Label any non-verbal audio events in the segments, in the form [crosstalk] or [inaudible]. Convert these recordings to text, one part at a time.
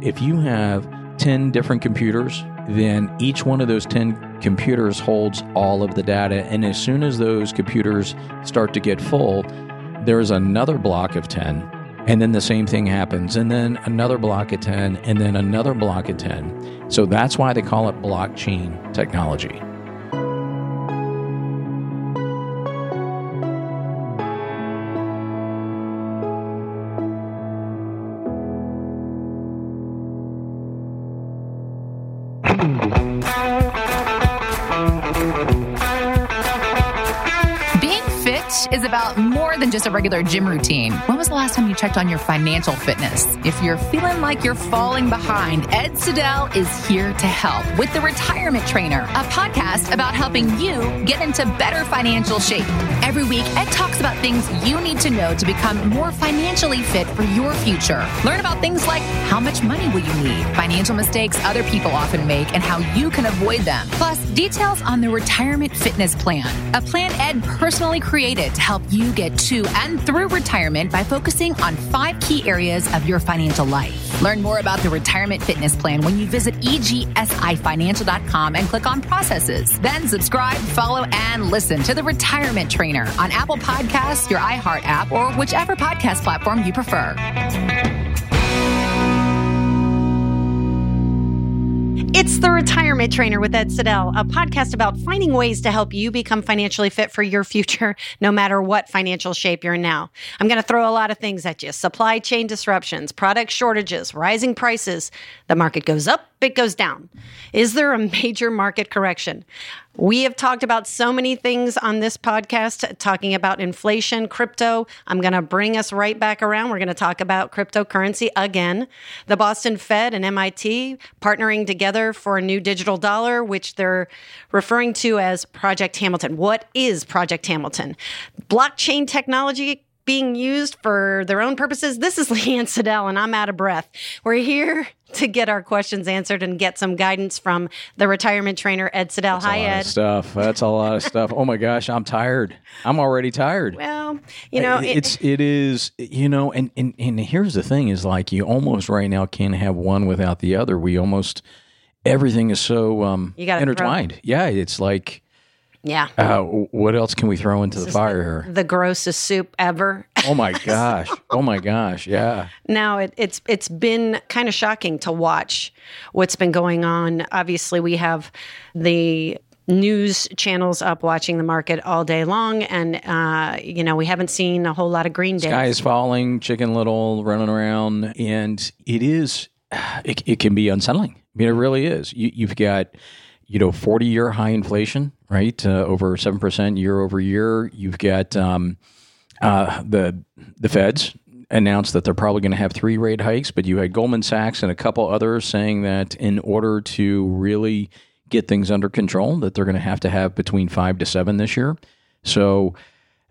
if you have 10 different computers, then each one of those 10 computers holds all of the data. And as soon as those computers start to get full, there's another block of 10 and then the same thing happens and then another block of 10 and then another block of 10 so that's why they call it blockchain technology than just a regular gym routine. When was the last time you checked on your financial fitness? If you're feeling like you're falling behind, Ed Siddell is here to help with The Retirement Trainer, a podcast about helping you get into better financial shape. Every week, Ed talks about things you need to know to become more financially fit for your future. Learn about things like how much money will you need, financial mistakes other people often make, and how you can avoid them. Plus, details on the Retirement Fitness Plan, a plan Ed personally created to help you get to and through retirement by focusing on five key areas of your financial life. Learn more about the retirement fitness plan when you visit egsifinancial.com and click on processes. Then subscribe, follow, and listen to the Retirement Trainer on Apple Podcasts, your iHeart app, or whichever podcast platform you prefer. It's the Retirement Trainer with Ed Siddell, a podcast about finding ways to help you become financially fit for your future, [laughs] no matter what financial shape you're in now. I'm going to throw a lot of things at you supply chain disruptions, product shortages, rising prices. The market goes up, it goes down. Is there a [laughs] major market correction? We have talked about so many things on this podcast, talking about inflation, crypto. I'm going to bring us right back around. We're going to talk about cryptocurrency again. The Boston Fed and MIT partnering together for a new digital dollar, which they're referring to as Project Hamilton. What is Project Hamilton? Blockchain technology being used for their own purposes. This is [laughs] Leanne Siddell, and I'm out of breath. We're here [laughs] to get our questions answered and get some guidance from the retirement trainer Ed Siddell. That's Hi, Ed. stuff. That's a lot of [laughs] stuff. Oh my gosh, I'm tired. I'm already tired. Well, you know, it, it's it is you know, and, and and here's the thing: is like you almost right now can't have one without the other. We almost everything is so um, you intertwined. Yeah, it's like yeah. Uh, what else can we throw into the fire here? The grossest soup ever. oh my [laughs] gosh. Oh my gosh. Yeah. Now it, it's it's been kind of shocking to watch what's been going on. Obviously, we have the news channels up watching the market all day long and uh, you know we haven't seen a whole lot of green days sky is falling chicken little running around and it is it, it can be unsettling i mean it really is you, you've got you know 40 year high inflation right? Uh, over seven percent year over year. You've got um, uh, the the Feds announced that they're probably going to have three rate hikes, but you had Goldman Sachs and a couple others saying that in order to really get things under control, that they're going to have to have between five to seven this year. So,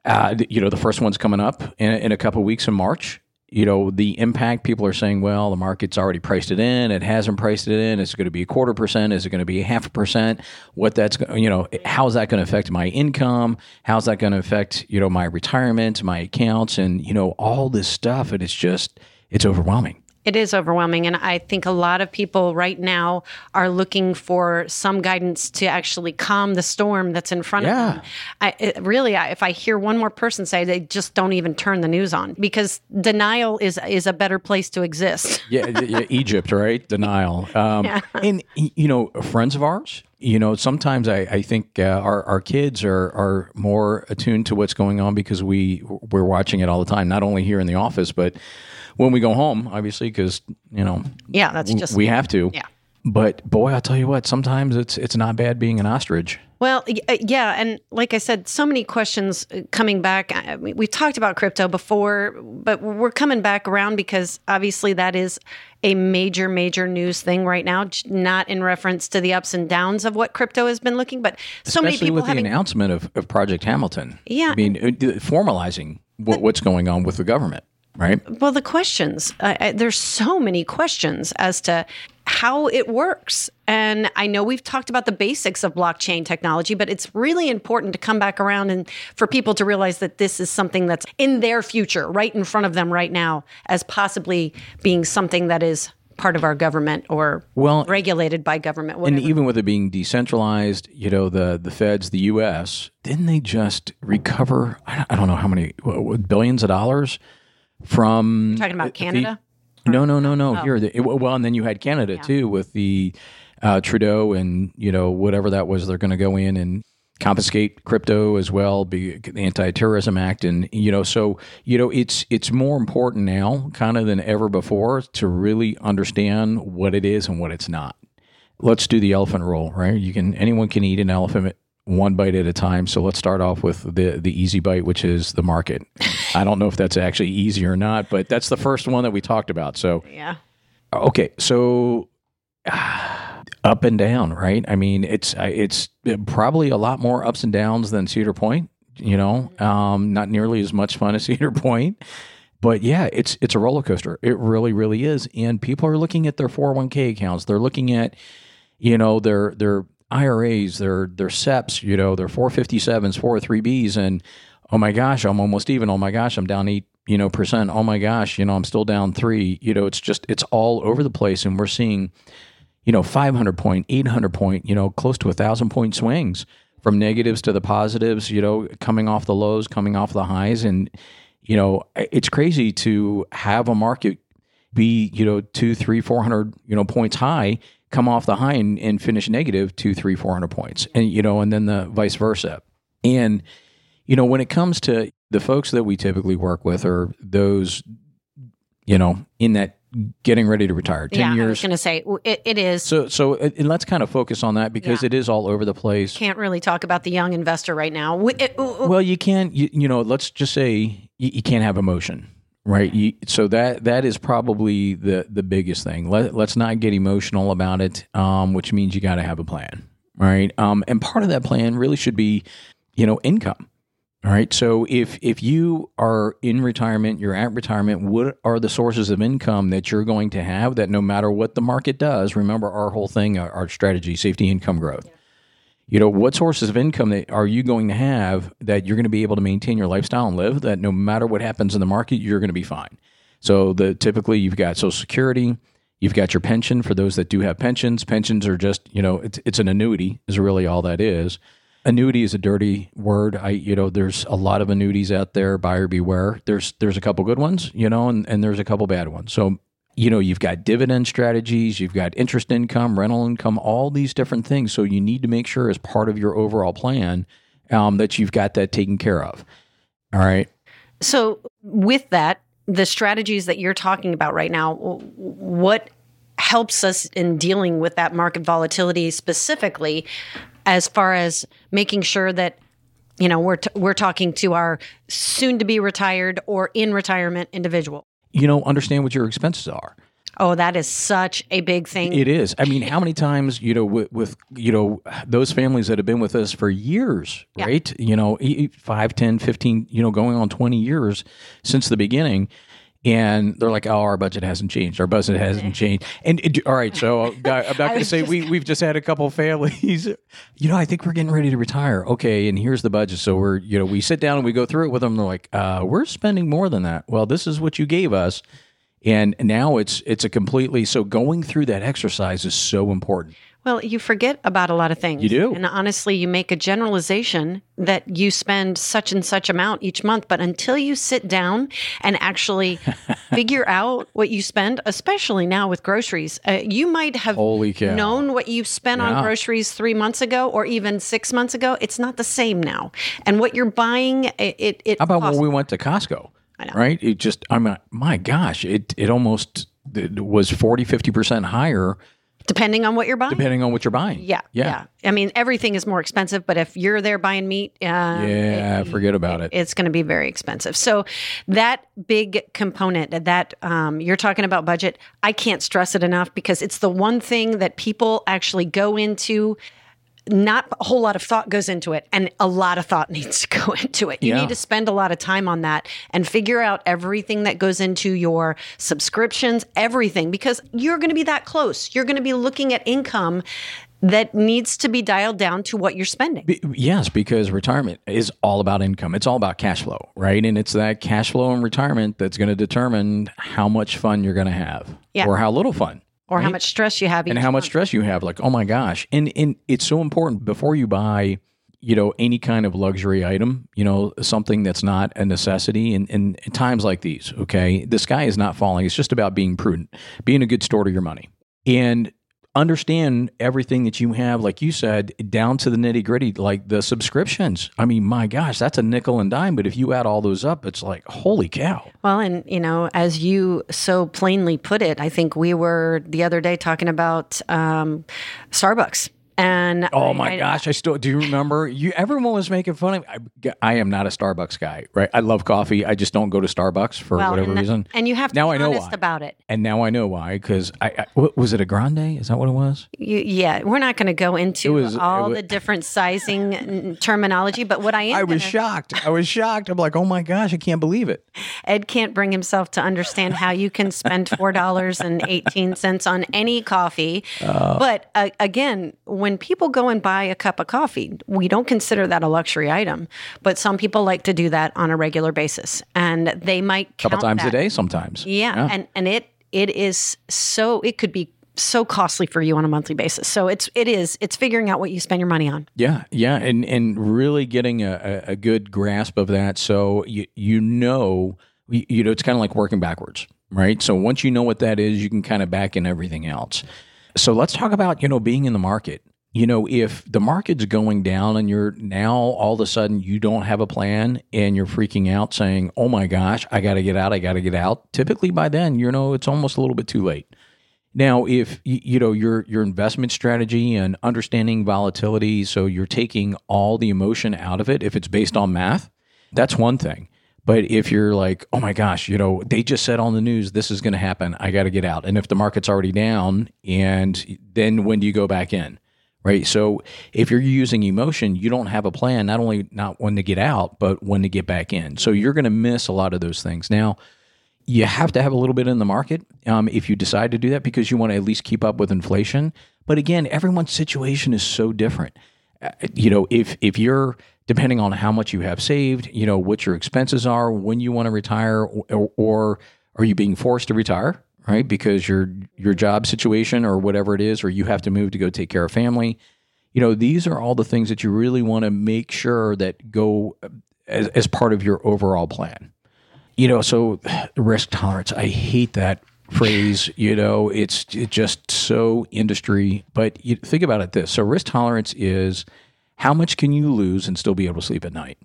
uh, you know, the first one's coming up in, in a couple weeks in March you know, the impact, people are saying, well, the market's already priced it in. It hasn't priced it in. Is it going to be a quarter percent? Is it going to be a half a percent? What that's, you know, how's that going to affect my income? How's that going to affect, you know, my retirement, my accounts, and, you know, all this stuff. And it's just, it's overwhelming. It is overwhelming. And I think a lot of people right now are looking for some guidance to actually calm the storm that's in front yeah. of them. I, really, I, if I hear one more person say they just don't even turn the news on because denial is is a better place to exist. [laughs] yeah, yeah, Egypt, right? Denial. Um, yeah. And, you know, friends of ours, you know, sometimes I, I think uh, our, our kids are, are more attuned to what's going on because we we're watching it all the time, not only here in the office, but when we go home, obviously, because you know, yeah, that's just we have to. Yeah. But boy, I'll tell you what, sometimes it's it's not bad being an ostrich. Well, uh, yeah, and like I said, so many questions uh, coming back. We talked about crypto before, but we're coming back around because obviously that is a major, major news thing right now. Not in reference to the ups and downs of what crypto has been looking, but so Especially many people with having, the announcement of, of Project Hamilton. Yeah, I mean, uh, formalizing what, what's going on with the government right? Well, the questions, uh, there's so many questions as to how it works. And I know we've talked about the basics of blockchain technology, but it's really important to come back around and for people to realize that this is something that's in their future, right in front of them right now, as possibly being something that is part of our government or Well, regulated by government. and even with it being decentralized, you know, the the feds, the U.S., didn't they just recover? I don't- know how many billions of dollars from talking about the- Canada. No, no, no, no. Here, the, it- well, and then you had Canada too with the uh, Trudeau and you know whatever that was. They're going to go in and confiscate crypto as well, be the Anti-Terrorism Act, and you know, so you know, it's it's more important now, kind of than ever before, to really understand what it is and what it's not. Let's do the elephant roll, right? You can anyone can eat an elephant one bite at a time. So let's start off with the the easy bite, which is the market. I don't know if that's actually easy or not, but that's the first one that we talked about. So yeah. Okay, so ah, up and down, right? I mean, it's uh, it's probably a lot more ups and downs than Cedar Point. You know, um, not nearly as much fun as [laughs] Cedar Point, but yeah, it's it's a roller coaster. It really, really is. And people are looking at their four hundred one k accounts. They're looking at, you know, their their IRAs, their their SEPs, you know, their four fifty sevens, four three Bs, and oh my gosh, I'm almost even. Oh my gosh, I'm down eight you know percent. Oh my gosh, you know, I'm still down three. You know, it's just it's all over the place, and we're seeing, you know, 500 point, 800 point, you know, close to a thousand point swings from negatives to the positives. You know, coming off the lows, coming off the highs, and you know, it's crazy to have a market be you know two, three, four hundred you know points high, come off the high and, and finish negative two, points, and you know, and then the vice versa, and you know, when it comes to the folks that we typically work with are those, you know, in that getting ready to retire, ten yeah, I was years. going to say it, it is. So, so, and let's kind of focus on that because Yeah. it is all over the place. Can't really talk about the young investor right now. We- it- Well, you can't. You, you know, let's just say you, you can't have emotion, right? You, so that that is probably the the biggest thing. Let, let's not get emotional about it, um, which means you got to have a plan, right? Um, and part of that plan really should be, you know, income. All right. So if if you are in retirement, you're at retirement, what are the sources of income that you're going to have that no matter what the market does, remember our whole thing, our, our strategy, safety income growth. You know, what sources of income that are you going to have that you're going to be able to maintain your lifestyle and live that no matter what happens in the market, you're going to be fine. So the typically you've got social security, you've got your pension for those that do have pensions. Pensions are just, you know, it's it's an annuity is really all that is annuity is a dirty word. I you know there's a lot of annuities out there. Buyer beware. There's there's a couple good ones, you know, and, and there's a couple bad ones. So you know you've got dividend strategies, you've got interest income, rental income, all these different things. So you need to make sure as part of your overall plan um, that you've got that taken care of. All right. So, with that, the strategies that you're talking about right now, what helps us in dealing with that market volatility specifically, as far as making sure that you know we're t- we're talking to our soon to be retired or in retirement individual. You know, understand what your expenses are. Oh, that is such a big thing. It is. I mean, how many times, you know, with, with you know, those families that have been with us for years, Yeah. right? You know, e- e- 5, 10, 15, you know, going on 20 years since the beginning. And they're like, oh, our budget hasn't changed. Our budget hasn't [laughs] changed. And it, all right, so I'm not, going to say we, we've just had a couple families. [laughs] You know, I think we're getting ready to retire. Okay, and here's the budget. So we're, you know, we sit down and we go through it with them. They're like, uh, we're spending more than that. Well, this is what you gave us and now it's it's a completely so going through that exercise is so important Well, you forget about a lot of things. You do. And honestly, you make a generalization that you spend such and such amount each month, but until you sit down and actually [laughs] figure out what you spend, especially now with groceries, uh, you might have Holy cow. known what you spent Yeah. on groceries 3 months ago or even 6 months ago. It's not the same now. And what you're buying it it, it how about costs- when we went to costco I know. right it just i mean my gosh it it almost it was 40 50% higher depending on what you're buying. depending on what you're buying yeah, yeah, I mean, everything is more expensive, but if you're there buying meat, uh, yeah forget about it it's going to be very expensive. So that big component that um, you're talking about budget, I can't stress it enough because it's the one thing that people actually go into. Not a whole lot of thought goes into it, and a lot of thought [laughs] needs to go into it. You Yeah. need to spend a lot of time on that and figure out everything that goes into your subscriptions, everything, because you're going to be that close. You're going to be looking at income that needs to be dialed down to what you're spending. Be- yes because retirement is all about income it's all about cash flow right and it's that cash flow in retirement that's going to determine how much fun you're going to have Yeah. or how little fun or how much stress you have and how much stress you have. Like, oh my gosh. And and it's so important before you buy, you know, any kind of luxury item, you know, something that's not a necessity. And in times like these, okay, the sky is not falling. It's just about being prudent, being a good steward of your money. And understand everything that you have, like you said, down to the nitty gritty, like the subscriptions. I mean, my gosh, that's a nickel and dime. But if you add all those up, it's like, holy cow. Well, and you know, as you so plainly put it, I think we were the other day talking about um, Starbucks. And Oh my I- gosh! I still do you remember you. Everyone was making fun of. I, I am not a Starbucks guy, right? I love coffee. I just don't go to Starbucks for well, whatever and, reason. and you have to Now be I know honest why. about it. And now I know why. Because I, I what, was it a grande? Is that what it was? You, yeah, we're not going to go into was- all wa- the different sizing terminology, but what I am I was gonna- shocked. I was shocked. I'm like, oh my gosh, I can't believe it. Ed can't bring himself to understand how you can spend four dollars and eighteen cents on any coffee. Uh. but uh, again, when people go and buy a cup of coffee, we don't consider that a luxury item. But some people like to do that on a regular basis, and they might A couple times that. a day, sometimes. Yeah, and and it it is so it could be so costly for you on a monthly basis. So it's it is it's figuring out what you spend your money on. Yeah, yeah, and and really getting a, a, a good grasp of that, so you you know you, you know it's kind of like working backwards, right? So once you know what that is, you can kind of back in everything else. So let's talk about you know being in the market. You know, if the market's going down and you're now all of a sudden you don't have a plan and you're freaking out saying, "Oh my gosh, I got to get out, I got to get out." Typically by then, you know, it's almost a little bit too late. Now, if you know your your investment strategy and understanding volatility, so you're taking all the emotion out of it. If it's based on math, that's one thing. But if you're like, oh my gosh, you know, they just said on the news this is going to happen, I got to get out. And if the market's already down, and then when do you go back in? Right. So if you're using emotion, you don't have a plan, not only not when to get out, but when to get back in. So you're going to miss a lot of those things. Now, you have to have a little bit in the market um, if you decide to do that because you want to at least keep up with inflation. But again, everyone's situation is so different. Uh, you know, if if you're depending on how much you have saved, you know what your expenses are, when you want to retire, or, or are you being forced to retire, right? Because your your job situation or whatever it is, or you have to move to go take care of family. You know, these are all the things that you really want to make sure that go uh, as, as part of your overall plan you know so [sighs] risk tolerance i hate that phrase [sighs] you know it's it just so industry but you think about it this so risk tolerance is how much can you lose and still be able to sleep at night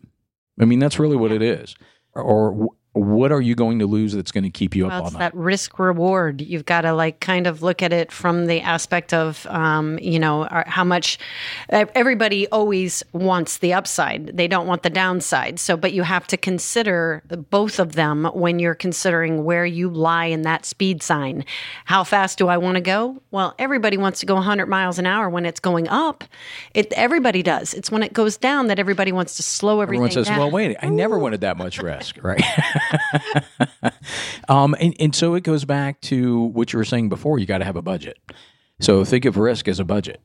i mean that's really what it is or what are you going to lose that's going to keep you up Well, all it's night that risk reward. You've got to like kind of look at it from the aspect of, um, you know, how much everybody always wants the upside. They don't want the downside. So, but you have to consider both of them when you're considering where you lie in that speed sign. How fast do I want to go? Well, everybody wants to go 100 miles an hour when it's going up. It everybody does. It's when it goes down that everybody wants to slow everything Everyone says, down. "Well, wait, I never wanted that much risk, right?" [laughs] [laughs] um, and, and so it goes back to what you were saying before. You got to have a budget. So think of risk as a budget.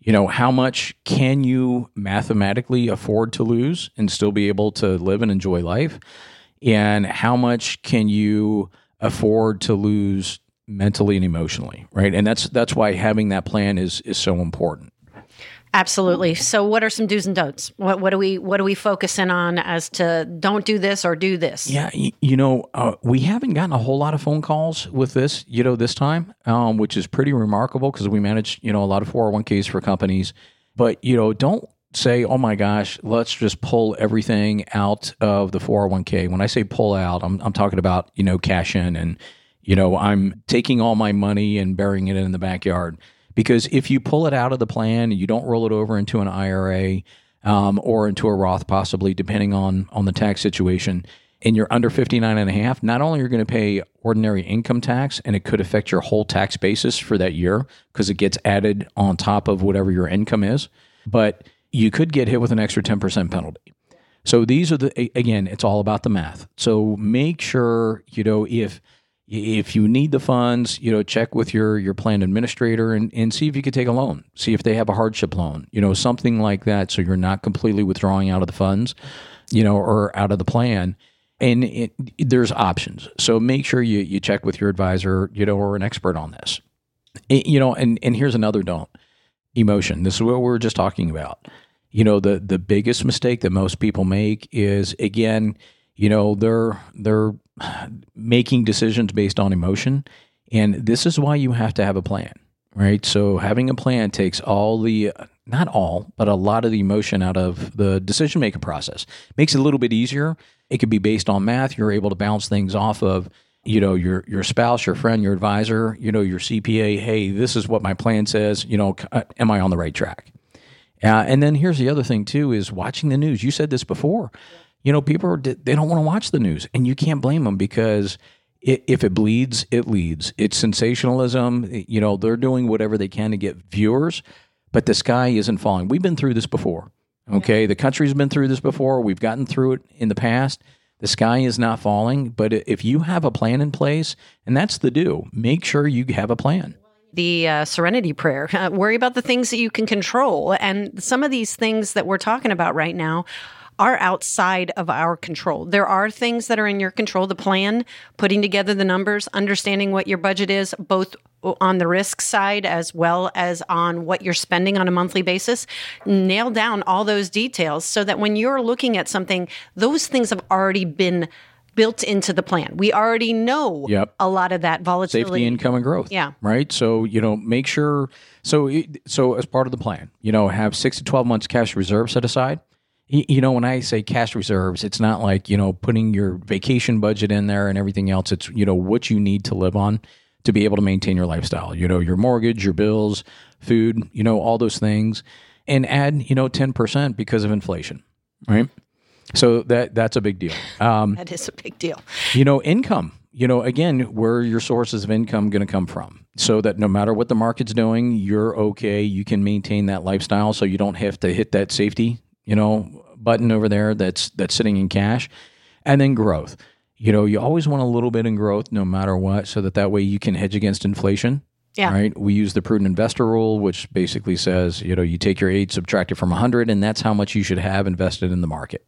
You know, how much can you mathematically afford to lose and still be able to live and enjoy life? And how much can you afford to lose mentally and emotionally, right? And that's that's why having that plan is is so important. Absolutely. So, what are some do's and don'ts? What, what do we what do we focus in on as to don't do this or do this? Yeah, y- you know, uh, we haven't gotten a whole lot of phone calls with this, you know, this time, um, which is pretty remarkable because we manage, you know, a lot of 401ks for companies. But, you know, don't say, oh my gosh, let's just pull everything out of the 401k. When I say pull out, I'm, I'm talking about, you know, cash in and, you know, I'm taking all my money and burying it in the backyard. Because if you pull it out of the plan and you don't roll it over into an IRA, um, or into a Roth, possibly depending on on the tax situation. And you're under 59 and a half, not only are you going to pay ordinary income tax and it could affect your whole tax basis for that year because it gets added on top of whatever your income is, but you could get hit with an extra 10% penalty. So these are the again, it's all about the math. So make sure, you know, if if you need the funds, you know, check with your your plan administrator and, and see if you could take a loan. See if they have a hardship loan, you know, something like that so you're not completely withdrawing out of the funds, you know, or out of the plan. And it, there's options. So make sure you you check with your advisor, you know, or an expert on this. It- you know, and and here's another don't emotion. This is what we were just talking about. You know, the the biggest mistake that most people make is again, you know, they're they're making decisions based on emotion, and this is why you have to have a plan, right? So having a plan takes all the not all, but a lot of the emotion out of the decision making process. Makes it a little bit easier. It could be based on math. You're able to bounce things off of you know your your spouse your friend your advisor you know your cpa hey this is what my plan says you know uh, am i on the right track uh, and then here's the other thing too is watching the news you said this before you know people are, they don't want to watch the news and you can't blame them because it, if it bleeds it leads it's sensationalism you know they're doing whatever they can to get viewers but the sky isn't falling we've been through this before okay the country's been through this before we've gotten through it in the past the sky is not falling, but if you have a plan in place, and that's the do, make sure you have a plan. the uh, serenity prayer. Uh, [laughs] worry about the things that you can control. And some of these things that we're talking about right now are outside of our control. There are things that are in your control the plan, putting together the numbers, understanding what your budget is, both on the risk side as well as on what you're spending on a monthly basis. Nail down all those details so that when you're looking at something, those things have already been built into the plan. We already know Yep. a lot of that volatility. Safety, income, and growth. Yeah. Right. So you know, make sure. So so as part of the plan, you know, have six to twelve months cash reserve set aside. You know, when I say cash reserves, it's not like you know putting your vacation budget in there and everything else. It's you know what you need to live on to be able to maintain your lifestyle. You know, your mortgage, your bills, food. You know, all those things, and add you know ten percent because of inflation. Right. So that that's a big deal. Um, that is a big deal. you know income you know again where are your sources of income going to come from so that no matter what the market's doing you're okay you can maintain that lifestyle so you don't have to hit that safety you know button over there that's that's sitting in cash and then growth you know you always want a little bit in growth no matter what so that that way you can hedge against inflation Yeah. Right. We use the prudent investor rule, which basically says, you know, you take your eight, subtract it from 100, and that's how much you should have invested in the market,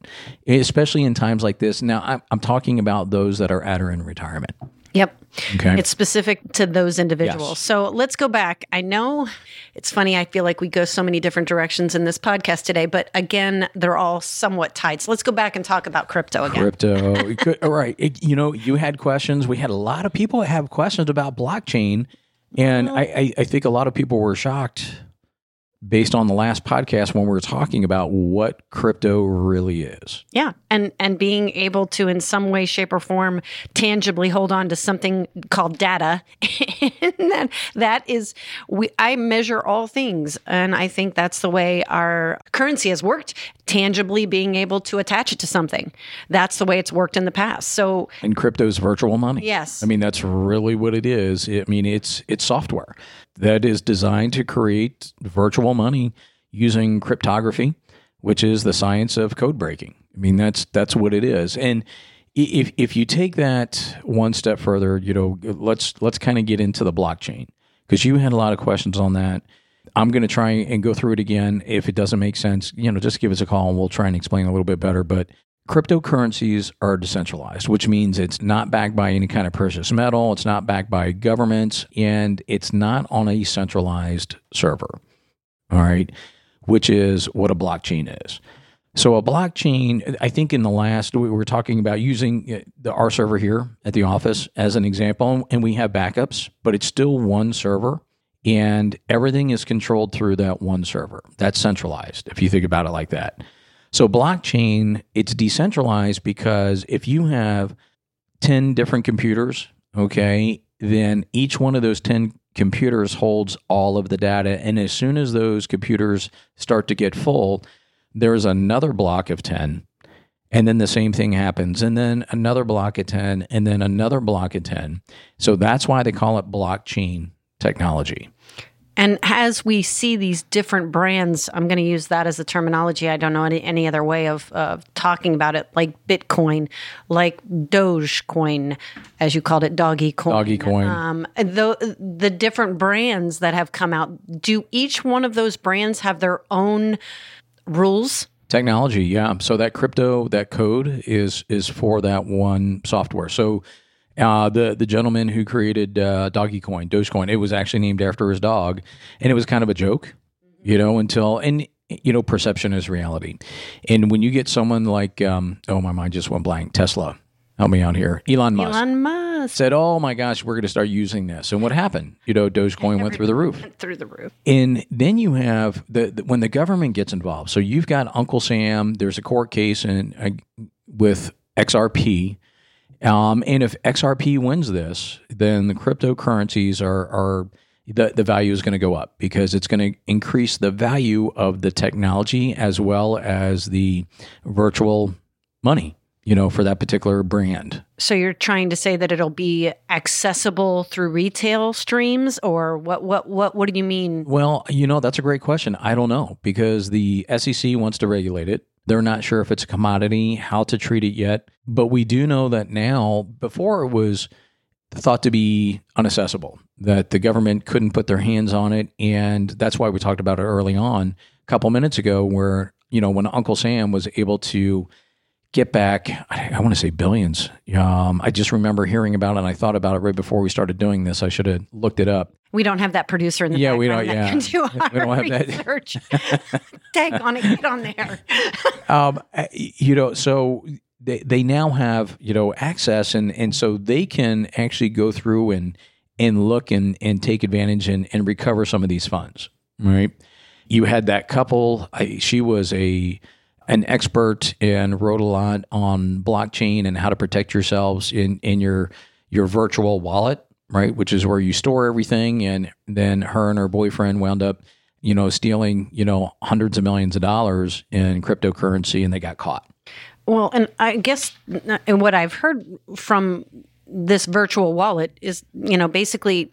especially in times like this. Now, I'm, I'm talking about those that are at or in retirement. Yep. Okay. It's specific to those individuals. Yes. So let's go back. I know it's funny. I feel like we go so many different directions in this podcast today, but again, they're all somewhat tied. So let's go back and talk about crypto again. Crypto. [laughs] Good- All right. It- you know, you had questions. We had a lot of people that have questions about blockchain. And I, I, I think a lot of people were shocked based on the last podcast when we were talking about what crypto really is. Yeah, and and being able to, in some way, shape, or form, tangibly hold on to something called data, [laughs] and that that is we. I measure all things, and I think that's the way our currency has worked. Tangibly being able to attach it to something, that's the way it's worked in the past. So And crypto's virtual money. Yes. I mean, that's really what it is. I mean, it's it's software that is designed to create virtual money using cryptography, which is the science of code breaking. I mean, that's that's what it is. And if if you take that one step further, you know, let's let's kind of get into the blockchain because you had a lot of questions on that. I'm going to try and go through it again. If it doesn't make sense, you know, just give us a call and we'll try and explain a little bit better. But cryptocurrencies are decentralized, which means it's not backed by any kind of precious metal, it's not backed by governments, and it's not on a centralized server. All right, which is what a blockchain is. So a blockchain, I think in the last we were talking about using uh, the our server here at the office as an example, and we have backups, but it's still one server, and everything is controlled through that one server. That's centralized, if you think about it like that. So blockchain, it's decentralized because if you have 10 different computers, okay, then each one of those 10 computers holds all of the data. And as soon as those computers start to get full, there's another block of 10. And then the same thing happens. And then another block of 10, and then another block of 10. So that's why they call it blockchain technology. And as we see these different brands, I'm going to use that as a terminology. I don't know any, any other way of uh, talking about it, like Bitcoin, like Dogecoin, as you called it, Doggy Coin. Doggy coin. Um, the the different brands that have come out. Do each one of those brands have their own rules? Technology, yeah. So that crypto, that code is is for that one software. So Uh, the the gentleman who created uh, Doggy Coin, Dogecoin, it was actually named after his dog, and it was kind of a joke, you know, until and you know perception is reality, and when you get someone like um, oh my mind just went blank, Tesla, help me out here, Elon Musk. Elon Musk Said, "Oh my gosh, we're going to start using this," and what happened? You know, Dogecoin went through the roof. [laughs] through the roof. And then you have the, the when the government gets involved. So you've got Uncle Sam. There's a court case and uh, with XRP. Um, and if XRP wins this, then the cryptocurrencies are are the, the value is going to go up because it's going to increase the value of the technology as well as the virtual money, you know, for that particular brand. So you're trying to say that it'll be accessible through retail streams, or what? What? What? What do you mean? Well, you know, that's a great question. I don't know because the SEC wants to regulate it. They're not sure if it's a commodity, how to treat it yet. But we do know that now, before it was thought to be unaccessible, that the government couldn't put their hands on it. And that's why we talked about it early on a couple minutes ago, where, you know, when Uncle Sam was able to get back, I, I want to say billions. Um, I just remember hearing about it and I thought about it right before we started doing this. I should have looked it up. We don't have that producer in the Yeah, we don't- that yeah. can do our [laughs] We don't have that. research. [laughs] Tag on it, get on there. [laughs] um, you know, so they, they now have you know access, and and so they can actually go through and and look and and take advantage and and recover some of these funds. Right? You had that couple. I, she was a an expert and wrote a lot on blockchain and how to protect yourselves in in your your virtual wallet, right? Which is where you store everything. And then her and her boyfriend wound up, you know, stealing, you know, hundreds of millions of dollars in cryptocurrency, and they got caught. Well, and I guess what I've heard from this virtual wallet is, you know, basically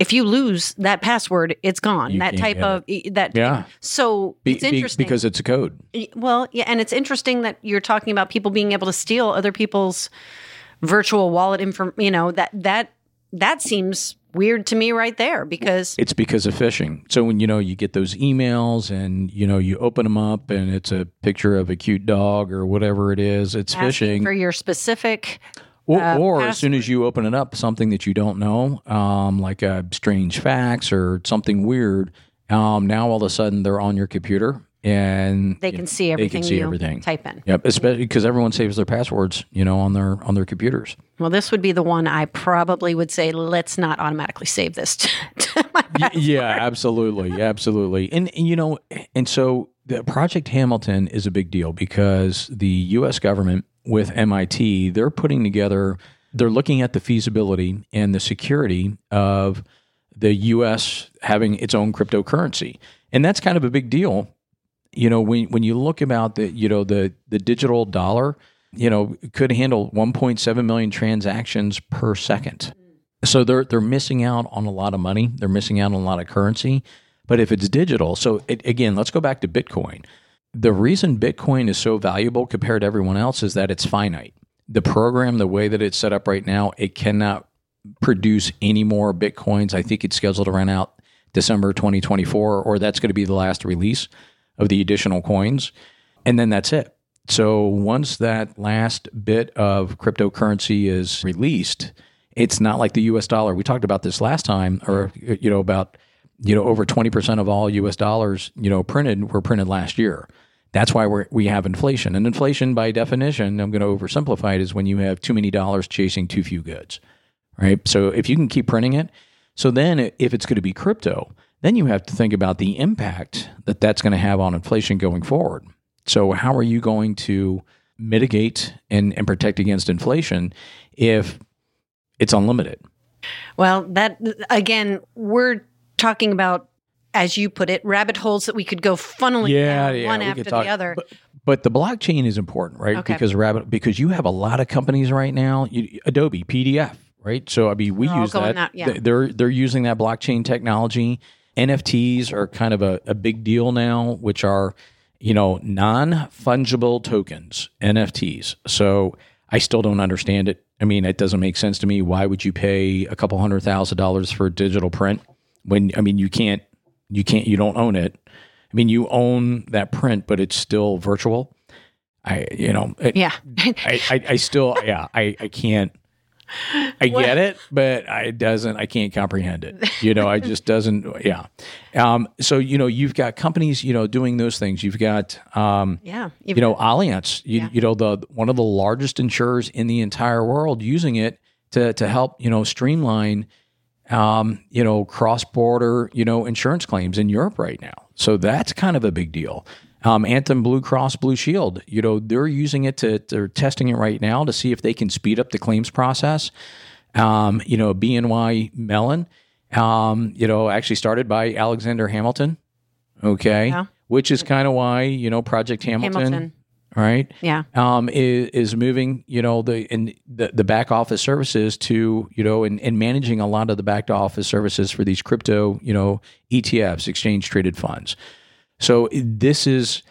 if you lose that password, it's gone. You that type of e, that. Yeah. So Be- it's be- interesting because it's a code. Well, yeah, and it's interesting that you're talking about people being able to steal other people's virtual wallet info. You know that that that seems weird to me right there because It's because of phishing. So when you know you get those emails and you know you open them up and it's a picture of a cute dog or whatever it is, it's phishing. for your specific. Or, uh, or as soon as you open it up, something that you don't know, um, like a strange facts or something weird, um, now all of a sudden they're on your computer and They can see everything They can see you everything. type in. Yep, especially because everyone saves their passwords, you know, on their on their computers. Well, this would be the one I probably would say let's not automatically save this. [laughs] To, to yeah, absolutely, absolutely. And, and you know, and so the Project Hamilton is a big deal because the U.S. government with MIT, they're putting together, they're looking at the feasibility and the security of the U.S. having its own cryptocurrency, and that's kind of a big deal. You know, when when you look about the you know the the digital dollar, you know, could handle 1.7 million transactions per second. So they're they're missing out on a lot of money. They're missing out on a lot of currency. But if it's digital, so it, again, let's go back to Bitcoin. The reason Bitcoin is so valuable compared to everyone else is that it's finite. The program, the way that it's set up right now, it cannot produce any more Bitcoins. I think it's scheduled to run out December 2024, or that's going to be the last release of the additional coins. And then that's it. So once that last bit of cryptocurrency is released, it's not like the US dollar. We talked about this last time, or, you know, about, you know, over 20% of all US dollars, you know, printed were printed last year. That's why we're, we have inflation. And inflation, by definition, I'm going to oversimplify it, is when you have too many dollars chasing too few goods, right? So if you can keep printing it, so then if it's going to be crypto, then you have to think about the impact that that's going to have on inflation going forward. So how are you going to mitigate and, and protect against inflation if it's unlimited? Well, that again, we're talking about, as you put it, rabbit holes that we could go funneling down one after talk- the other. But, but the blockchain is important, right? Okay. Because rabbit because you have a lot of companies right now, you, Adobe PDF, right? So I mean, we use that. that, yeah. They- They're they're using that blockchain technology. NFTs are kind of a, a big deal now, which are you know non fungible tokens, NFTs. So I still don't understand it. I mean, it doesn't make sense to me. Why would you pay a couple hundred thousand dollars for a digital print when I mean you can't you can't you don't own it. I mean, you own that print, but it's still virtual. I, you know, it- yeah. I, I, I still, yeah, I, I can't, I get it, but I doesn't. I can't comprehend it. You know, I just doesn't. Yeah. Um, so you know, you've got companies, you know, doing those things. You've got, um, Yeah. you know, Allianz. You, you know, the one of the largest insurers in the entire world using it to to help you know streamline, um, you know, cross border you know insurance claims in Europe right now. So that's kind of a big deal. Um, Anthem Blue Cross Blue Shield, you know, they're using it to, they're testing it right now to see if they can speed up the claims process. Um, you know, BNY Mellon, um, you know, actually started by Alexander Hamilton. Okay. Yeah. Which is kind of why, you know, Project Hamilton, Hamilton. Right? Yeah. um, is, is moving, you know, the in the, the back office services to, you know, and, and managing a lot of the back to office services for these crypto, you know, ETFs, exchange traded funds. So this is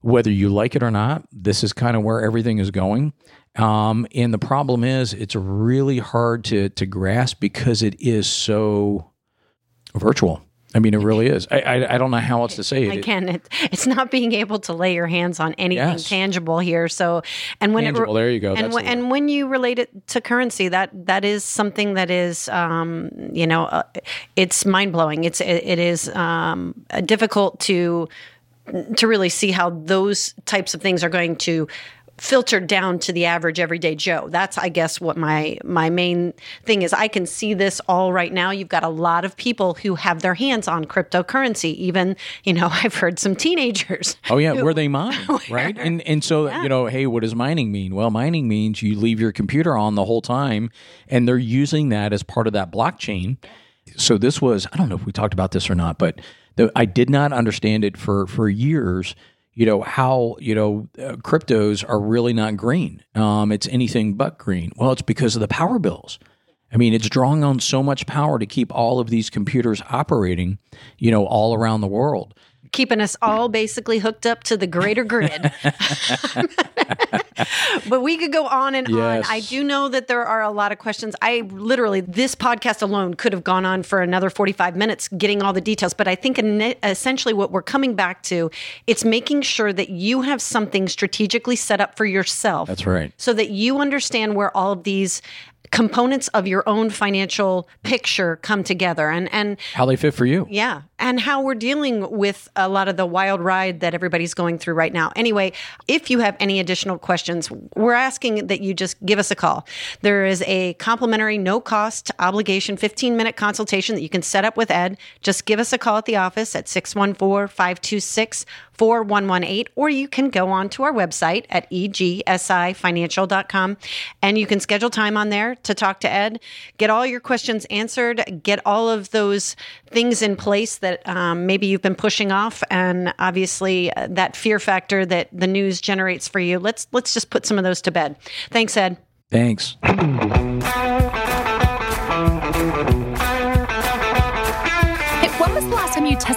whether you like it or not. This is kind of where everything is going. Um, and the problem is, it's really hard to to grasp because it is so virtual. I mean, it really is. I I, I don't know how else to say it. Again, it, it's not being able to lay your hands on anything Yes. tangible here. So, and when Tangible, it, there you go. And when, and when you relate it to currency, that that is something that is, um, you know, uh, it's mind blowing. It's it, it is um, difficult to to really see how those types of things are going to filter down to the average everyday joe that's i guess what my my main thing is i can see this all right now you've got a lot of people who have their hands on cryptocurrency even you know [laughs] i've heard some teenagers [laughs] Oh yeah, where they mine, [laughs] right? And and so you know, hey, what does mining mean? Well, mining means you leave your computer on the whole time, and they're using that as part of that blockchain. So this was I don't know if we talked about this or not, but the, I did not understand it for for years. You know how you know uh, cryptos are really not green. Um, it's anything but green. Well, it's because of the power bills. I mean, it's drawing on so much power to keep all of these computers operating, you know, all around the world. Keeping us all basically hooked up to the greater grid. [laughs] but we could go on and Yes. on. I do know that there are a lot of questions. I literally, this podcast alone could have gone on for another 45 minutes getting all the details. But I think in- essentially what we're coming back to, it's making sure that you have something strategically set up for yourself. That's right. So that you understand where all of these components of your own financial picture come together and and How they fit for you. yeah. And how we're dealing with a lot of the wild ride that everybody's going through right now. Anyway, if you have any additional questions, we're asking that you just give us a call. There is a complimentary, no cost obligation 15 minute consultation that you can set up with Ed. Just give us a call at the office at 614 526 4118, or you can go on to our website at egsifinancial.com and you can schedule time on there to talk to Ed, get all your questions answered, get all of those things in place that um, maybe you've been pushing off, and obviously uh, that fear factor that the news generates for you. Let's let's just put some of those to bed. Thanks, Ed. Thanks. [clears throat]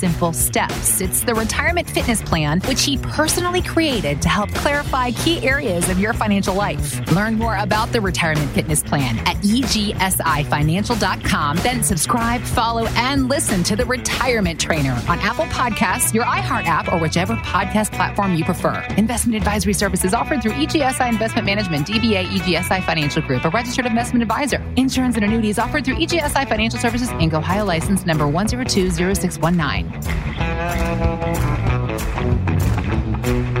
simple steps. It's the retirement fitness plan, which he personally created to help clarify key areas of your financial life. Learn more about the retirement fitness plan at egsifinancial.com. Then subscribe, follow, and listen to the Retirement Trainer on Apple Podcasts, your iHeart app, or whichever podcast platform you prefer. Investment advisory services offered through EGSI Investment Management, DBA EGSI Financial Group, a registered investment advisor. Insurance and annuities offered through EGSI Financial Services, Inc., Ohio license number 1020619. Thank you.